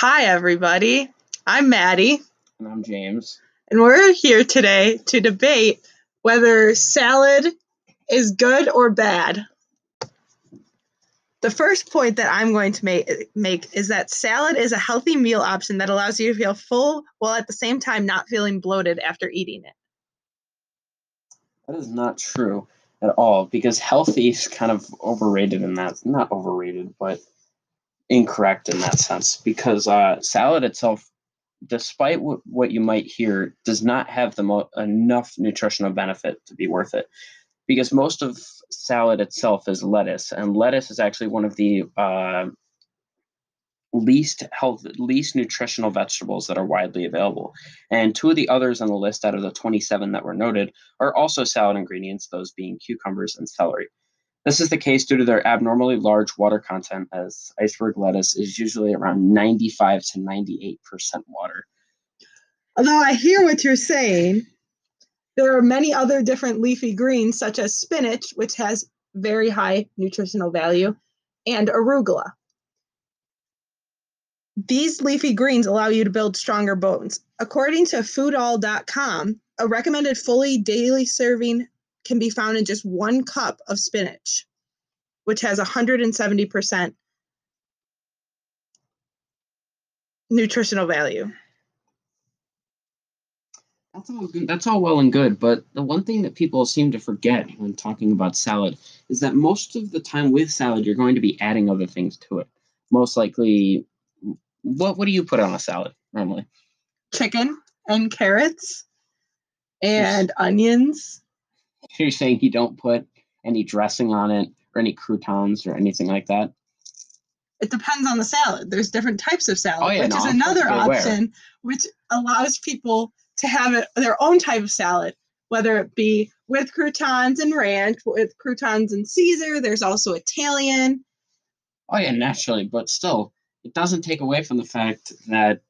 Hi, everybody. I'm Maddie, And I'm James. and we're here today to debate whether salad is good or bad. The first point that I'm going to make, make is that salad is a healthy meal option that allows you to feel full while at the same time not feeling bloated after eating it. That is not true at all because healthy is kind of overrated in that. Not overrated, but incorrect in that sense because uh, salad itself, despite what, what you might hear, does not have the mo- enough nutritional benefit to be worth it. Because most of salad itself is lettuce, and lettuce is actually one of the uh, least health, least nutritional vegetables that are widely available. And two of the others on the list out of the 27 that were noted are also salad ingredients, those being cucumbers and celery. This is the case due to their abnormally large water content, as iceberg lettuce is usually around 95 to 98% water. Although I hear what you're saying, there are many other different leafy greens, such as spinach, which has very high nutritional value, and arugula. These leafy greens allow you to build stronger bones. According to foodal.com, a recommended fully daily serving can be found in just one cup of spinach, which has 170% nutritional value. That's all good. That's all well and good, but the one thing that people seem to forget when talking about salad is that most of the time with salad, you're going to be adding other things to it. Most likely, what what do you put on a salad normally? chicken and carrots and onions. You're saying you don't put any dressing on it or any croutons or anything like that. It depends on the salad. There's different types of salad, Oh, yeah, which no, is I'm another option, which allows people to have it, their own type of salad, whether it be with croutons and ranch, with croutons and Caesar. There's also Italian. Oh yeah, naturally, but still, it doesn't take away from the fact that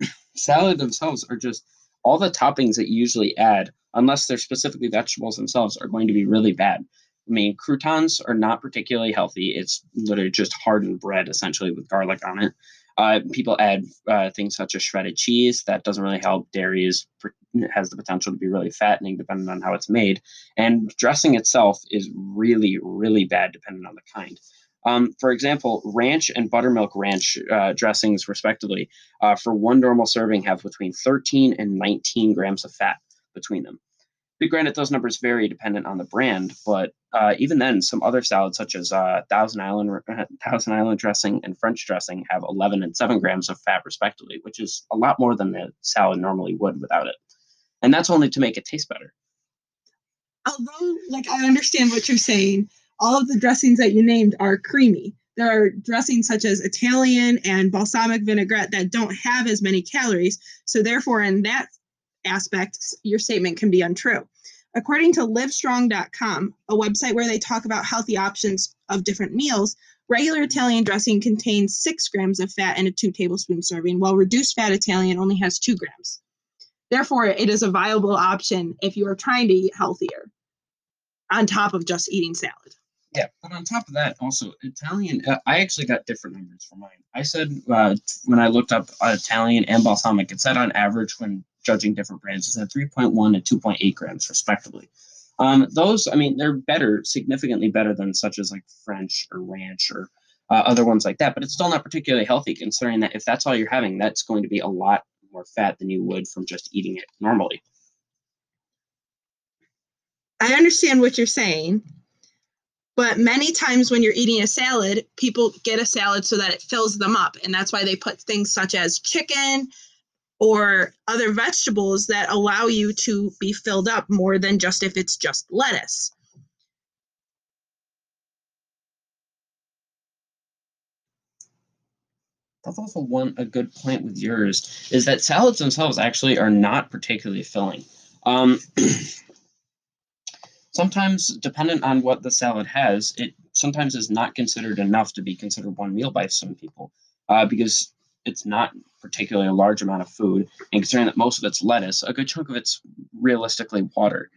salad themselves are just all the toppings that you usually add, unless they're specifically vegetables themselves, are going to be really bad. I mean, croutons are not particularly healthy. It's literally just hardened bread, essentially, with garlic on it. Uh, people add uh, things such as shredded cheese. That doesn't really help. Dairy is has the potential to be really fattening, depending on how it's made. And dressing itself is really, really bad, depending on the kind. Um, for example, ranch and buttermilk ranch uh, dressings, respectively, uh, for one normal serving, have between 13 and 19 grams of fat between them. Granted, those numbers vary dependent on the brand, but uh, even then, some other salads, such as uh, Thousand Island Thousand Island dressing and French dressing, have 11 and 7 grams of fat, respectively, which is a lot more than the salad normally would without it. And that's only to make it taste better. Although, like, I understand what you're saying, all of the dressings that you named are creamy. There are dressings such as Italian and balsamic vinaigrette that don't have as many calories. So, therefore, in that aspect, your statement can be untrue. According to livestrong.com, a website where they talk about healthy options of different meals, regular Italian dressing contains six grams of fat in a two tablespoon serving, while reduced fat Italian only has two grams. Therefore, it is a viable option if you are trying to eat healthier on top of just eating salad. Yeah, but on top of that, also Italian. Uh, I actually got different numbers for mine. I said uh, when I looked up uh, Italian and balsamic, it said on average when judging different brands, it at 3.1 and 2.8 grams respectively. Um, those, I mean, they're better, significantly better than such as like French or ranch or uh, other ones like that. But it's still not particularly healthy, considering that if that's all you're having, that's going to be a lot more fat than you would from just eating it normally. I understand what you're saying, but many times when you're eating a salad, people get a salad so that it fills them up. And that's why they put things such as chicken or other vegetables that allow you to be filled up more than just if it's just lettuce. That's also one a good point with yours is that salads themselves actually are not particularly filling. Um, sometimes, dependent on what the salad has, it sometimes is not considered enough to be considered one meal by some people uh, because it's not particularly a large amount of food. And considering that most of it's lettuce, a good chunk of it's realistically water.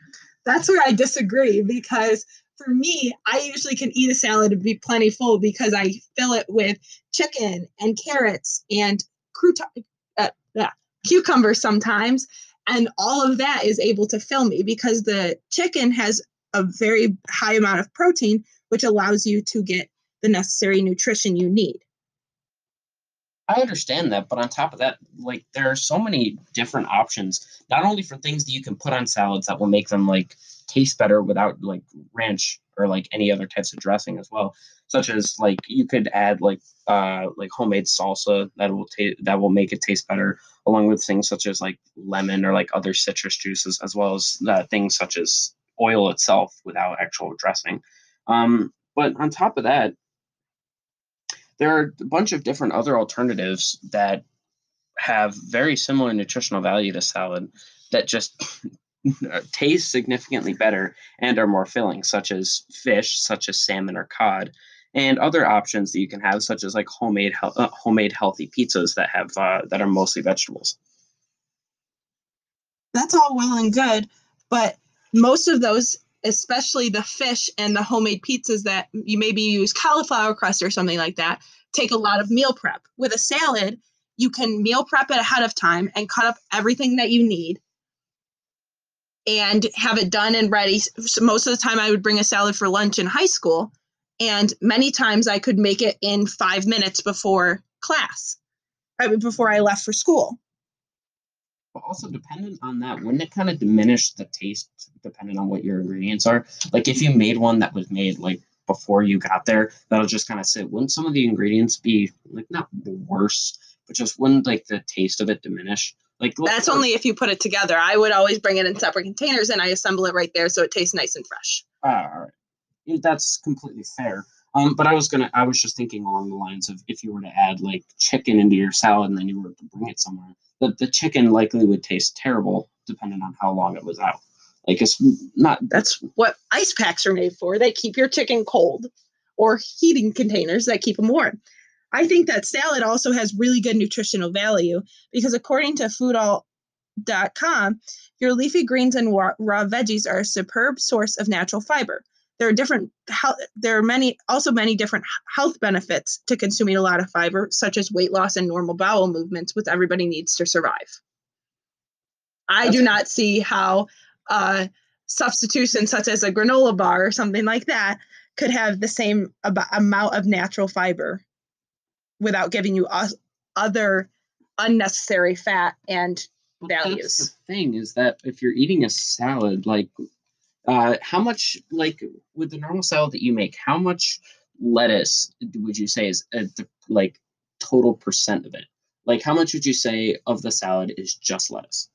That's where I disagree because for me, I usually can eat a salad and be plenty full because I fill it with chicken and carrots and crouton, uh, yeah, cucumbers sometimes, and all of that is able to fill me because the chicken has a very high amount of protein, which allows you to get the necessary nutrition you need. I understand that, but on top of that, like there are so many different options, not only for things that you can put on salads that will make them like taste better without like ranch or like any other types of dressing as well, such as like you could add like uh like homemade salsa that will taste that will make it taste better, along with things such as like lemon or like other citrus juices, as well as uh, things such as oil itself without actual dressing. Um, but on top of that, there are a bunch of different other alternatives that have very similar nutritional value to salad that just taste significantly better and are more filling, such as fish, such as salmon or cod, and other options that you can have, such as like homemade uh, homemade healthy pizzas that have uh, that are mostly vegetables. That's all well and good, but most of those especially the fish and the homemade pizzas that you maybe use cauliflower crust or something like that, take a lot of meal prep. With a salad, you can meal prep it ahead of time and cut up everything that you need and have it done and ready. So most of the time, I would bring a salad for lunch in high school, and many times I could make it in five minutes before class, right before I left for school. But also dependent on that, wouldn't it kind of diminish the taste depending on what your ingredients are? Like if you made one that was made like before you got there, that'll just kind of sit. Wouldn't some of the ingredients be like not worse, but just wouldn't like the taste of it diminish? Like that's only if you put it together. I would always bring it in separate containers and I assemble it right there so it tastes nice and fresh. Ah, all right, that's completely fair. Um, but I was gonna, I was just thinking along the lines of if you were to add like chicken into your salad and then you were to bring it somewhere, the, the chicken likely would taste terrible depending on how long it was out. Like it's not. That's what ice packs are made for. They keep your chicken cold, or heating containers that keep them warm. I think that salad also has really good nutritional value because according to foodal.com, your leafy greens and raw, raw veggies are a superb source of natural fiber there are different there are many also many different health benefits to consuming a lot of fiber such as weight loss and normal bowel movements which everybody needs to survive i That's do not see how uh, substitution such as a granola bar or something like that could have the same ab- amount of natural fiber without giving you other unnecessary fat and values. That's the thing is that if you're eating a salad, like uh, how much, like with the normal salad that you make, how much lettuce would you say is uh, the, like total percent of it? Like, how much would you say of the salad is just lettuce?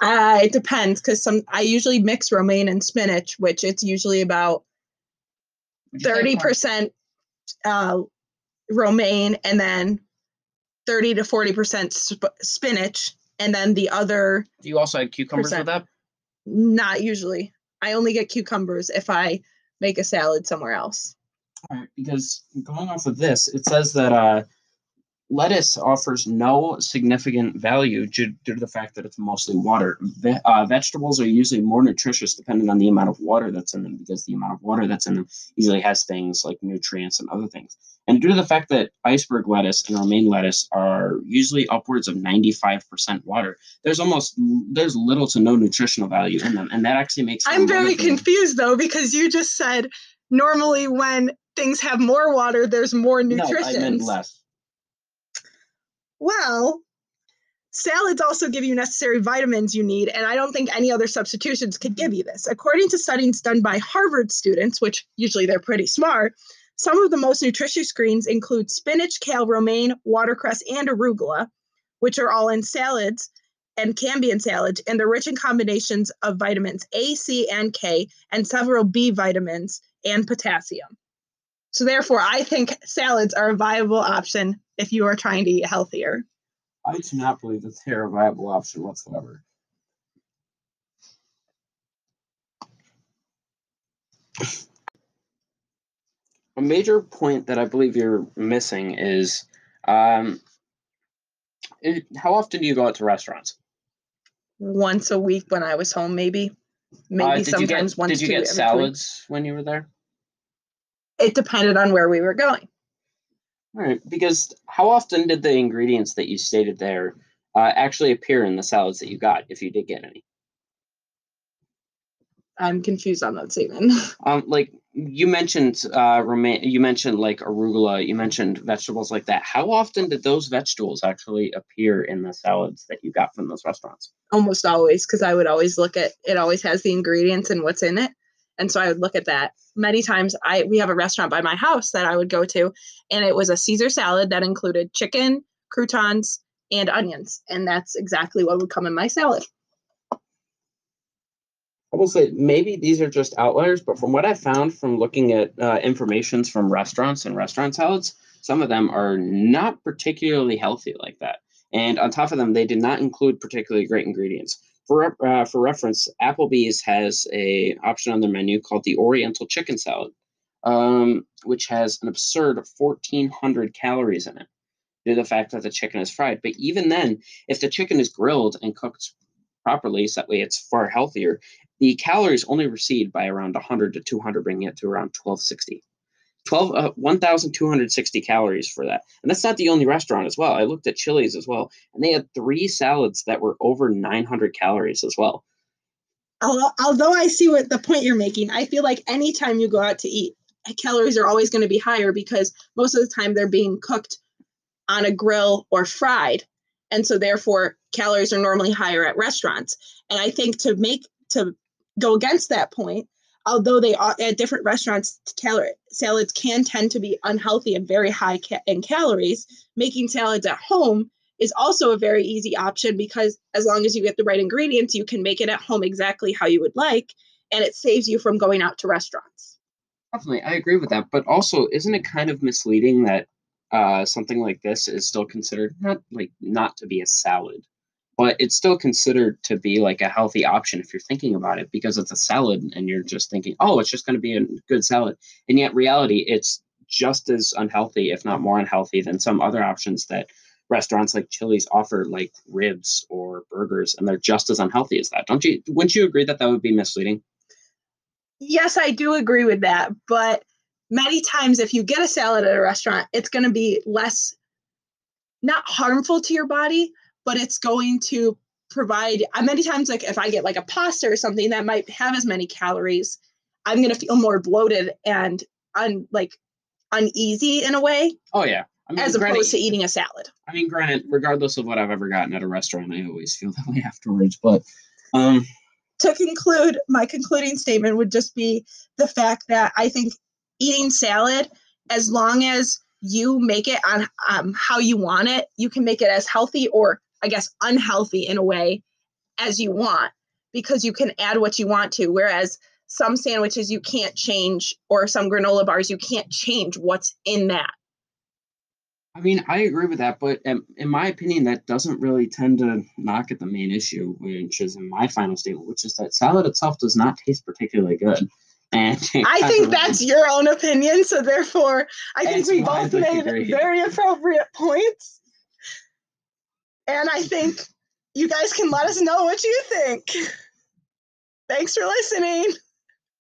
Uh, it depends because some I usually mix romaine and spinach, which it's usually about thirty percent uh, romaine and then thirty to forty percent sp- spinach, and then the other. Do you also add cucumbers percent. with that? Not usually. I only get cucumbers if I make a salad somewhere else. All right, because going off of this, it says that uh, lettuce offers no significant value due, due, to the fact that it's mostly water. Ve- uh, vegetables are usually more nutritious depending on the amount of water that's in them, because the amount of water that's in them usually has things like nutrients and other things. And due to the fact that iceberg lettuce and romaine lettuce are usually upwards of 95% water, there's almost there's little to no nutritional value in them. And that actually makes I'm very confused though, because you just said normally when things have more water, there's more nutrition. No, I meant less. Well, Salads also give you necessary vitamins you need, and I don't think any other substitutions could give you this. According to studies done by Harvard students, which usually they're pretty smart, some of the most nutritious greens include spinach, kale, romaine, watercress, and arugula, which are all in salads and can be in salads, and they're rich in combinations of vitamins A, C, and K, and several B vitamins and potassium. So, therefore, I think salads are a viable option if you are trying to eat healthier. I do not believe that they're a viable option whatsoever. a major point that I believe you're missing is um, it, how often do you go out to restaurants? Once a week when I was home, maybe. Maybe uh, sometimes get, once. Did you get salads when you were there? It depended on where we were going. All right, because how often did the ingredients that you stated there uh, actually appear in the salads that you got, if you did get any? I'm confused on that statement. Um, like you mentioned, uh, romaine. You mentioned like arugula. You mentioned vegetables like that. How often did those vegetables actually appear in the salads that you got from those restaurants? Almost always, because I would always look at it. Always has the ingredients and what's in it, and so I would look at that. Many times, I we have a restaurant by my house that I would go to, and it was a Caesar salad that included chicken, croutons, and onions, and that's exactly what would come in my salad. I will say maybe these are just outliers, but from what I found from looking at uh, informations from restaurants and restaurant salads, some of them are not particularly healthy like that. And on top of them, they did not include particularly great ingredients. For uh, for reference, Applebee's has a option on their menu called the Oriental Chicken Salad, um, which has an absurd 1,400 calories in it due to the fact that the chicken is fried. But even then, if the chicken is grilled and cooked properly, so that way it's far healthier, the calories only recede by around 100 to 200, bringing it to around 1260. 12, uh, 1,260 calories for that. And that's not the only restaurant as well. I looked at Chili's as well, and they had three salads that were over 900 calories as well. Although I see what the point you're making, I feel like anytime you go out to eat, calories are always going to be higher because most of the time they're being cooked on a grill or fried. And so therefore calories are normally higher at restaurants. And I think to make to go against that point, although they are at different restaurants, salads can tend to be unhealthy and very high ca- in calories. Making salads at home is also a very easy option because as long as you get the right ingredients, you can make it at home exactly how you would like, and it saves you from going out to restaurants. Definitely, I agree with that. But also, isn't it kind of misleading that uh, something like this is still considered not like not to be a salad? But it's still considered to be like a healthy option if you're thinking about it because it's a salad and you're just thinking oh it's just going to be a good salad. And yet reality it's just as unhealthy if not more unhealthy than some other options that restaurants like chili's offer like ribs or burgers and they're just as unhealthy as that. Don't you wouldn't you agree that that would be misleading? Yes i do agree with that but many times if you get a salad at a restaurant it's going to be less not harmful to your body but it's going to provide uh, many times like if i get like a pasta or something that might have as many calories i'm going to feel more bloated and un like uneasy in a way oh yeah. I mean, as opposed to eating a salad. I mean granted regardless of what i've ever gotten at a restaurant i always feel that way afterwards but um to conclude my concluding statement would just be the fact that i think eating salad as long as you make it on um, how you want it you can make it as healthy or I guess, unhealthy in a way as you want because you can add what you want to. Whereas some sandwiches you can't change, or some granola bars, you can't change what's in that. I mean, I agree with that, but in, in my opinion, that doesn't really tend to knock at the main issue, which is in my final statement, which is that salad itself does not taste particularly good. And I think that's your own opinion, so therefore, I think we both made very appropriate points. And I think you guys can let us know what you think. Thanks for listening.